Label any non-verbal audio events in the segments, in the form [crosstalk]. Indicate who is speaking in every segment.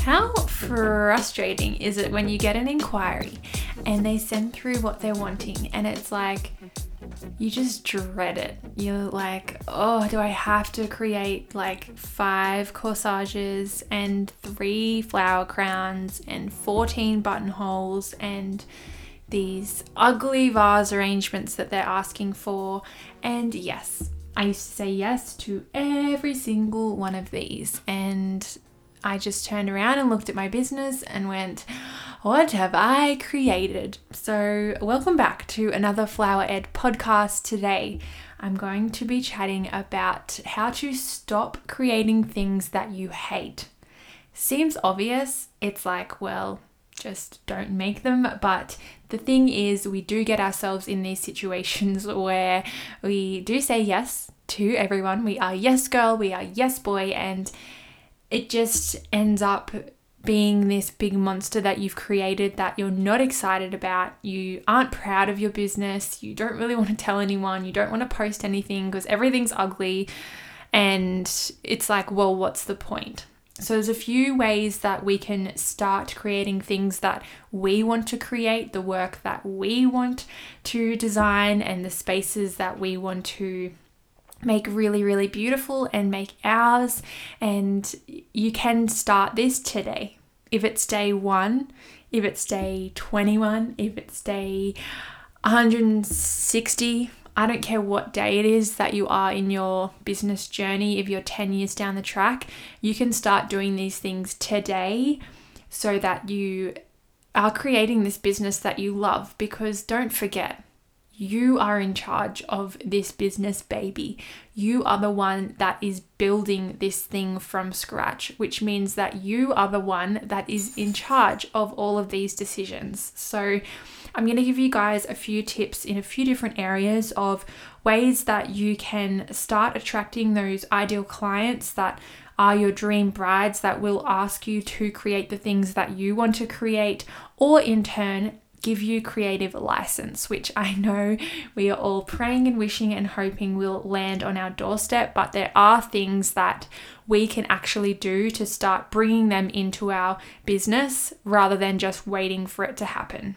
Speaker 1: How frustrating is it when you get an inquiry and they send through what they're wanting and it's like, you just dread it. You're like, oh, do I have to create like five corsages and three flower crowns and 14 buttonholes and these ugly vase arrangements that they're asking for? And yes, I used to say yes to every single one of these. And I just turned around and looked at my business and went, What have I created? So, welcome back to another Flower Ed podcast. Today, I'm going to be chatting about how to stop creating things that you hate. Seems obvious. It's like, well, just don't make them. But the thing is, we do get ourselves in these situations [laughs] where we do say yes to everyone. We are yes girl, we are yes boy, and it just ends up being this big monster that you've created that you're not excited about. You aren't proud of your business. You don't really want to tell anyone. You don't want to post anything because everything's ugly. And it's like, well, what's the point? So, there's a few ways that we can start creating things that we want to create, the work that we want to design, and the spaces that we want to make really, really beautiful and make ours. And you can start this today. If it's day one, if it's day 21, if it's day 160, I don't care what day it is that you are in your business journey, if you're 10 years down the track, you can start doing these things today so that you are creating this business that you love. Because don't forget, you are in charge of this business, baby. You are the one that is building this thing from scratch, which means that you are the one that is in charge of all of these decisions. So, I'm going to give you guys a few tips in a few different areas of ways that you can start attracting those ideal clients that are your dream brides that will ask you to create the things that you want to create, or in turn, give you creative license, which I know we are all praying and wishing and hoping will land on our doorstep. But there are things that we can actually do to start bringing them into our business rather than just waiting for it to happen.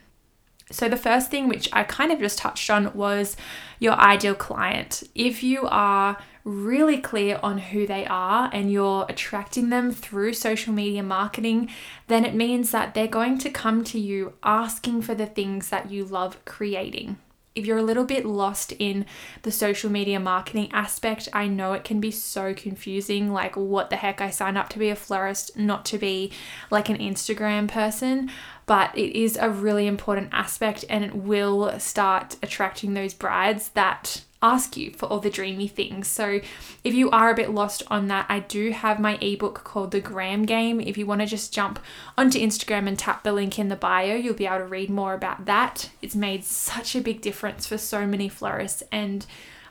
Speaker 1: So, the first thing, which I kind of just touched on, was your ideal client. If you are really clear on who they are and you're attracting them through social media marketing, then it means that they're going to come to you asking for the things that you love creating. If you're a little bit lost in the social media marketing aspect, I know it can be so confusing. Like, what the heck? I signed up to be a florist, not to be like an Instagram person but it is a really important aspect and it will start attracting those brides that ask you for all the dreamy things. So, if you are a bit lost on that, I do have my ebook called The Gram Game. If you want to just jump onto Instagram and tap the link in the bio, you'll be able to read more about that. It's made such a big difference for so many florists and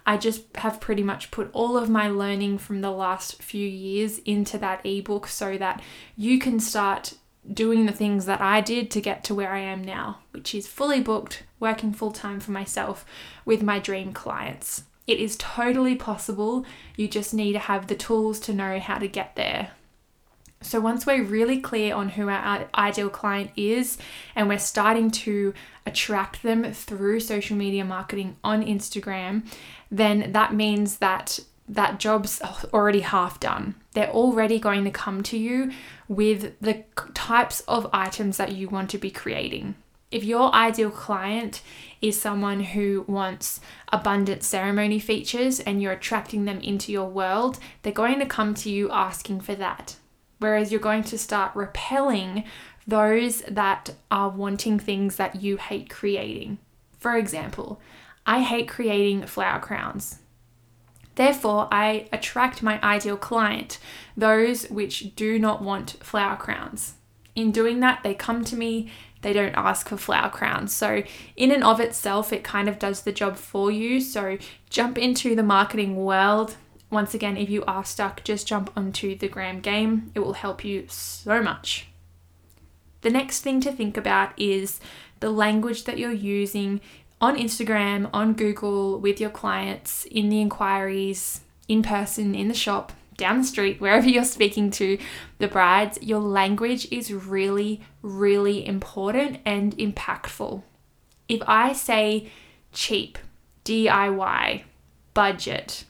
Speaker 1: I just have pretty much put all of my learning from the last few years into that ebook so that you can start doing the things that I did to get to where I am now, which is fully booked, working full time for myself with my dream clients. It is totally possible. You just need to have the tools to know how to get there. So, once we're really clear on who our ideal client is and we're starting to attract them through social media marketing on Instagram, then that means that that job's already half done. They're already going to come to you with the types of items that you want to be creating. If your ideal client is someone who wants abundant ceremony features and you're attracting them into your world, they're going to come to you asking for that. Whereas you're going to start repelling those that are wanting things that you hate creating. For example, I hate creating flower crowns. Therefore, I attract my ideal client, those which do not want flower crowns. In doing that, they come to me, they don't ask for flower crowns. So, in and of itself, it kind of does the job for you. So, jump into the marketing world. Once again, if you are stuck, just jump onto the gram game. It will help you so much. The next thing to think about is the language that you're using on Instagram, on Google, with your clients, in the inquiries, in person, in the shop, down the street, wherever you're speaking to the brides, your language is really, really important and impactful. If I say cheap, DIY, budget,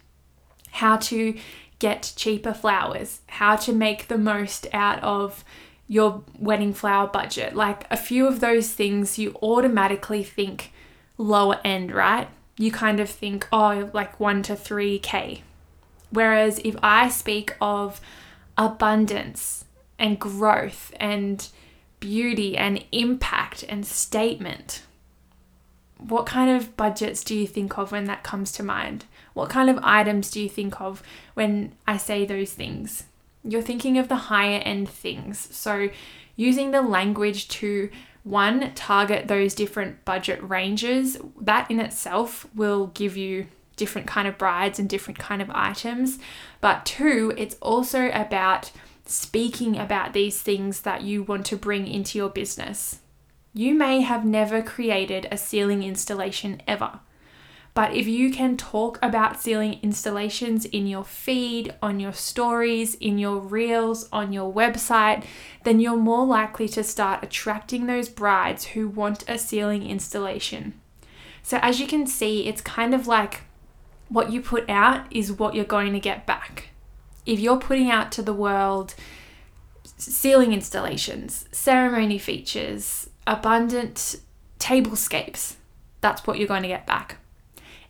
Speaker 1: how to get cheaper flowers, how to make the most out of your wedding flower budget. Like a few of those things, you automatically think lower end, right? You kind of think, oh, like one to three K. Whereas if I speak of abundance and growth and beauty and impact and statement, what kind of budgets do you think of when that comes to mind? What kind of items do you think of when I say those things? You're thinking of the higher end things. So, using the language to one, target those different budget ranges, that in itself will give you different kind of brides and different kind of items. But two, it's also about speaking about these things that you want to bring into your business. You may have never created a ceiling installation ever. But if you can talk about ceiling installations in your feed, on your stories, in your reels, on your website, then you're more likely to start attracting those brides who want a ceiling installation. So, as you can see, it's kind of like what you put out is what you're going to get back. If you're putting out to the world ceiling installations, ceremony features, abundant tablescapes, that's what you're going to get back.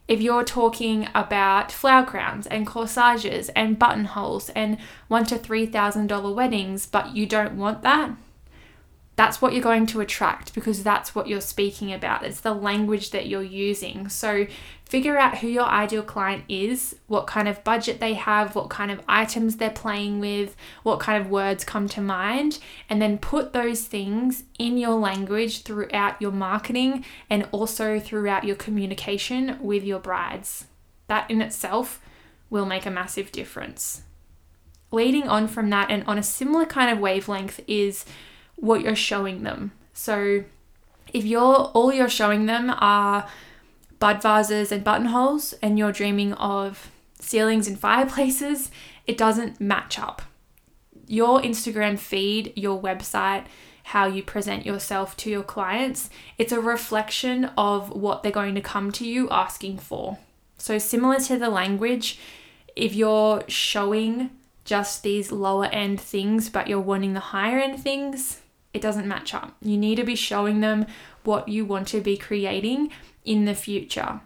Speaker 1: If you're talking about flower crowns and corsages and buttonholes and one to three thousand dollar weddings, but you don't want that, that's what you're going to attract because that's what you're speaking about. It's the language that you're using. So figure out who your ideal client is, what kind of budget they have, what kind of items they're playing with, what kind of words come to mind, and then put those things in your language throughout your marketing and also throughout your communication with your brides. That in itself will make a massive difference. Leading on from that, and on a similar kind of wavelength, is what you're showing them. So if you're all you're showing them are bud vases and buttonholes and you're dreaming of ceilings and [laughs] fireplaces, it doesn't match up. Your Instagram feed, your website, how you present yourself to your clients, it's a reflection of what they're going to come to you asking for. So, similar to the language, if you're showing just these lower end things, but you're wanting the higher end things, it doesn't match up. You need to be showing them what you want to be creating in the future.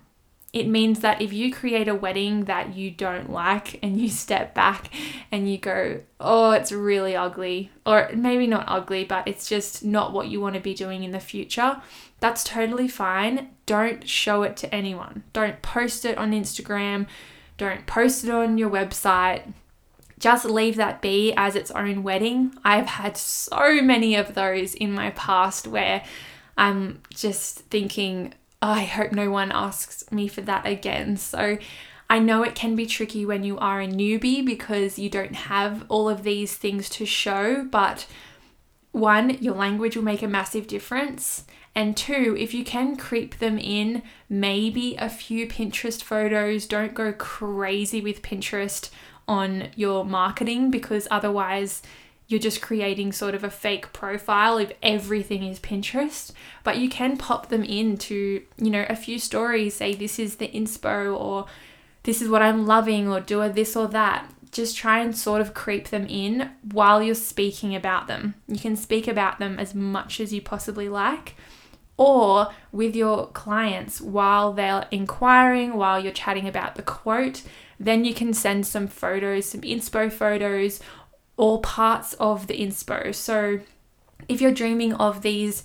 Speaker 1: It means that if you create a wedding that you don't like [laughs] and you step back and you go, oh, it's really ugly, or maybe not ugly, but it's just not what you want to be doing in the future, that's totally fine. Don't show it to anyone. Don't post it on Instagram. Don't post it on your website just leave that be as its own wedding. I've had so many of those in my past where I'm just thinking, oh, I hope no one asks me for that again. So I know it can be tricky when you are a newbie because you don't have all of these things to show, but one, your language will make a massive difference. And two, if you can creep them in, maybe a few Pinterest photos. Don't go crazy with Pinterest on your marketing because otherwise you're just creating sort of a fake profile if everything is Pinterest. But you can pop them into, you know, a few stories, say this is the inspo or this is what I'm loving or do a this or that. Just try and sort of creep them in while you're speaking about them. You can speak about them as much as you possibly like or with your clients while they're inquiring, while you're chatting about the quote. Then you can send some photos, some inspo photos, or parts of the inspo. So if you're dreaming of these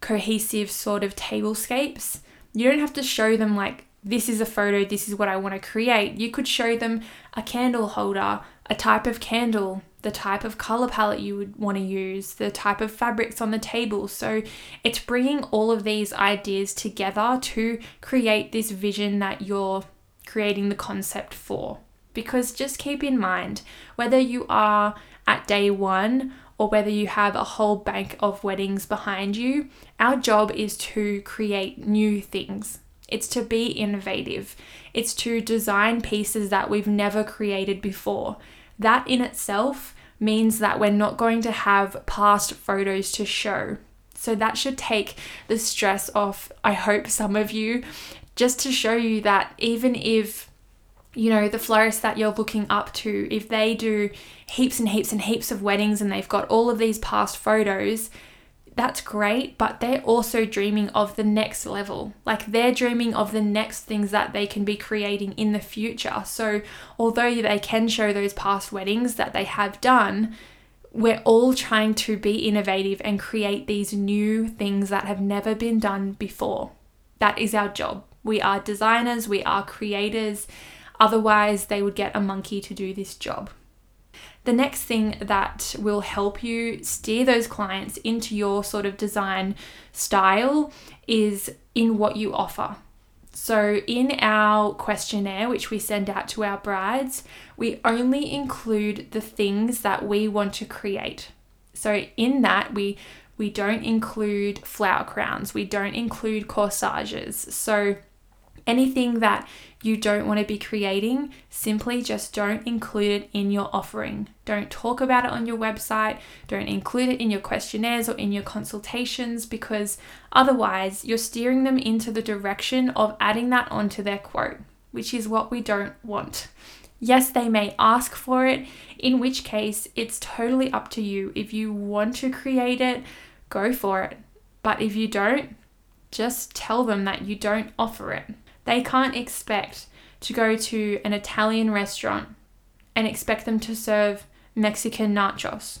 Speaker 1: cohesive sort of tablescapes, you don't have to show them like this is a photo, this is what I want to create. You could show them a candle holder, a type of candle, the type of color palette you would want to use, the type of fabrics on the table. So it's bringing all of these ideas together to create this vision that you're creating the concept for. Because just keep in mind, whether you are at day one or whether you have a whole bank of weddings behind you, our job is to create new things. It's to be innovative. It's to design pieces that we've never created before. That in itself means that we're not going to have past photos to show. So that should take the stress off, I hope, some of you, just to show you that even if, you know, the florist that you're looking up to, if they do heaps and heaps and heaps of weddings and they've got all of these past photos, that's great, but they're also dreaming of the next level. Like they're dreaming of the next things that they can be creating in the future. So, although they can show those past weddings that they have done, we're all trying to be innovative and create these new things that have never been done before. That is our job. We are designers, we are creators. Otherwise, they would get a monkey to do this job. The next thing that will help you steer those clients into your sort of design style is in what you offer. So, in our questionnaire, which we send out to our brides, we only include the things that we want to create. So, in that, we we don't include flower crowns, we don't include corsages. So, anything that you don't want to be creating, simply just don't include it in your offering. Don't talk about it on your website, don't include it in your questionnaires or in your consultations because otherwise you're steering them into the direction of adding that onto their quote, which is what we don't want. Yes, they may ask for it, in which case it's totally up to you. If you want to create it, go for it. But if you don't, just tell them that you don't offer it. They can't expect to go to an Italian restaurant and expect them to serve Mexican nachos.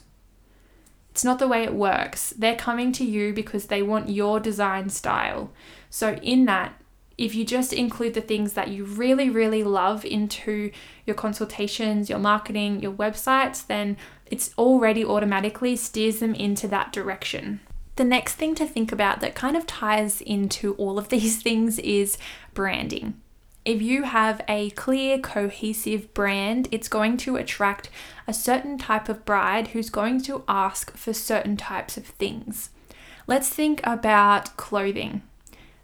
Speaker 1: It's not the way it works. They're coming to you because they want your design style. So, in that, if you just include the things that you really, really love into your consultations, your marketing, your websites, then it's already automatically steers them into that direction. The next thing to think about that kind of ties into all of [laughs] these things is branding. If you have a clear, cohesive brand, it's going to attract a certain type of bride who's going to ask for certain types of things. Let's think about clothing.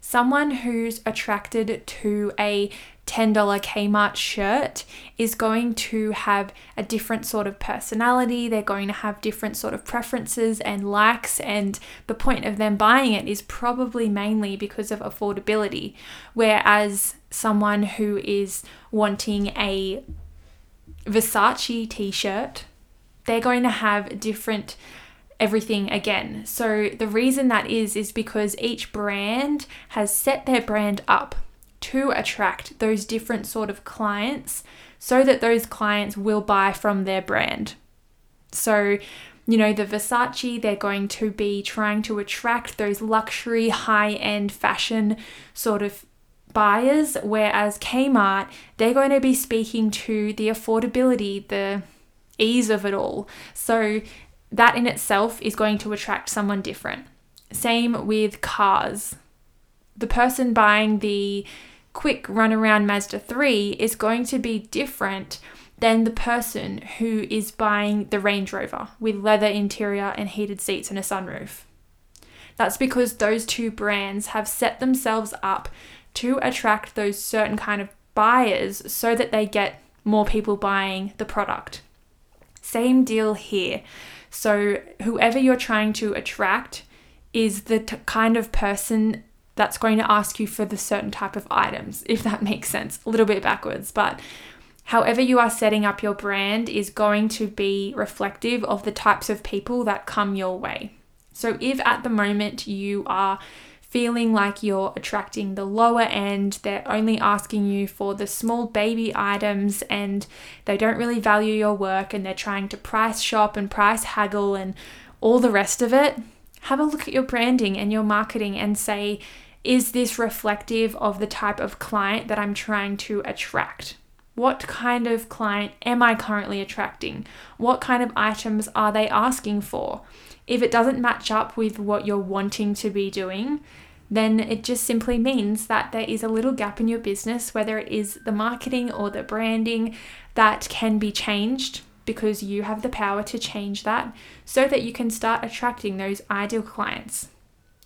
Speaker 1: Someone who's attracted to a $10 Kmart shirt is going to have a different sort of personality. They're going to have different sort of preferences and likes, and the point of them buying it is probably mainly because of affordability. Whereas someone who is wanting a Versace t shirt, they're going to have different everything again. So the reason that is is because each brand has set their brand up to attract those different sort of clients so that those clients will buy from their brand. So, you know, the Versace, they're going to be trying to attract those luxury, high end fashion sort of buyers, whereas Kmart, they're going to be speaking to the affordability, the ease of it all. So, that in itself is going to attract someone different. Same with cars. The person buying the quick runaround Mazda 3 is going to be different than the person who is buying the Range Rover with leather interior and heated seats and a sunroof. That's because those two brands have set themselves up to attract those certain kind of buyers so that they get more people buying the product. Same deal here. So, whoever you're trying to attract is the t- kind of person that's going to ask you for the certain type of items, if that [laughs] makes sense. A little bit backwards, but however you are setting up your brand is going to be reflective of the types of people that come your way. So if at the moment you are feeling like you're attracting the lower end, they're only asking you for the small baby items and they don't really value your work and they're trying to price shop and price haggle and all the rest of it, have a look at your branding and your marketing and say, is this reflective of the type of client that I'm trying to attract? What kind of client am I currently attracting? What kind of items are they asking for? If it doesn't match up with what you're wanting to be doing, then it just simply means that there is a little gap in your business, whether it is the marketing or the branding, that can be changed because you have the power to change that so that you can start attracting those ideal clients.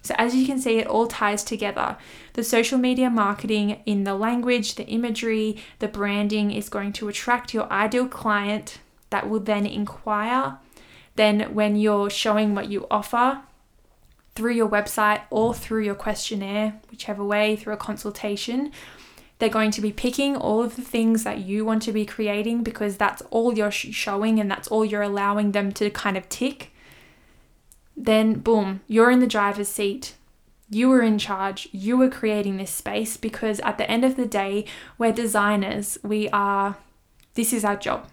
Speaker 1: So, as you can see, it all ties together. The social media marketing in the language, the imagery, the branding is going to attract your ideal client that will then inquire. Then, when you're showing what you offer through your website or through your questionnaire, whichever way, through a consultation, they're going to be picking all of the things that you want to be creating because that's all you're showing and that's all you're allowing them to kind of tick. Then, boom, you're in the driver's seat. You were in charge. You were creating this space because at the end of the day, we're designers. We are, this is our job.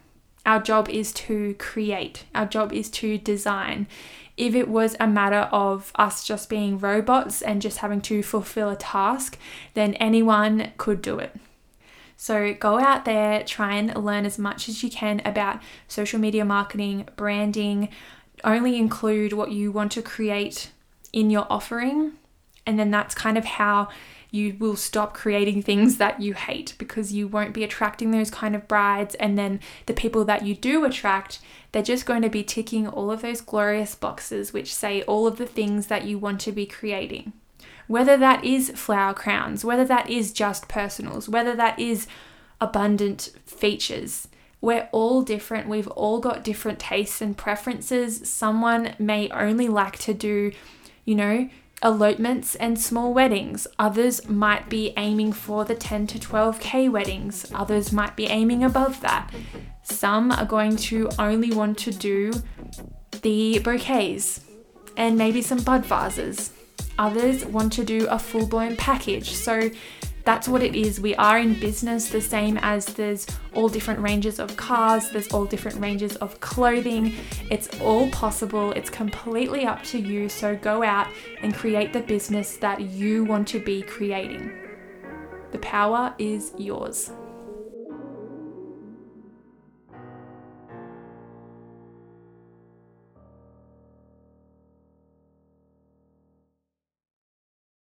Speaker 1: Our job is to create, our job is to design if it was a matter of us just being robots and just having to fulfill a task, then anyone could do it. So go out there, try and learn as much as you can about social media marketing, branding, only include what you want to create in your offering. And then that's kind of how you will stop creating things that you hate because you won't be attracting those kind of brides. And then the people that you do attract, they're just going to be ticking all of those glorious boxes which say all of the things that you want to be creating. Whether that is flower crowns, whether that is just personals, whether that is abundant features. We're all different. We've all got different tastes and preferences. Someone may only like to do, you know, elopements and small weddings. Others might be aiming for the 10 to 12k weddings. Others might be aiming above that. Some are going to only want to do the bouquets and maybe some bud vases. Others want to do a full blown package. So that's what it is. We are in business the same as there's all different ranges of cars, there's all different ranges of clothing. It's all possible. It's completely up to you. So go out and create the business that you want to be creating. The power is yours.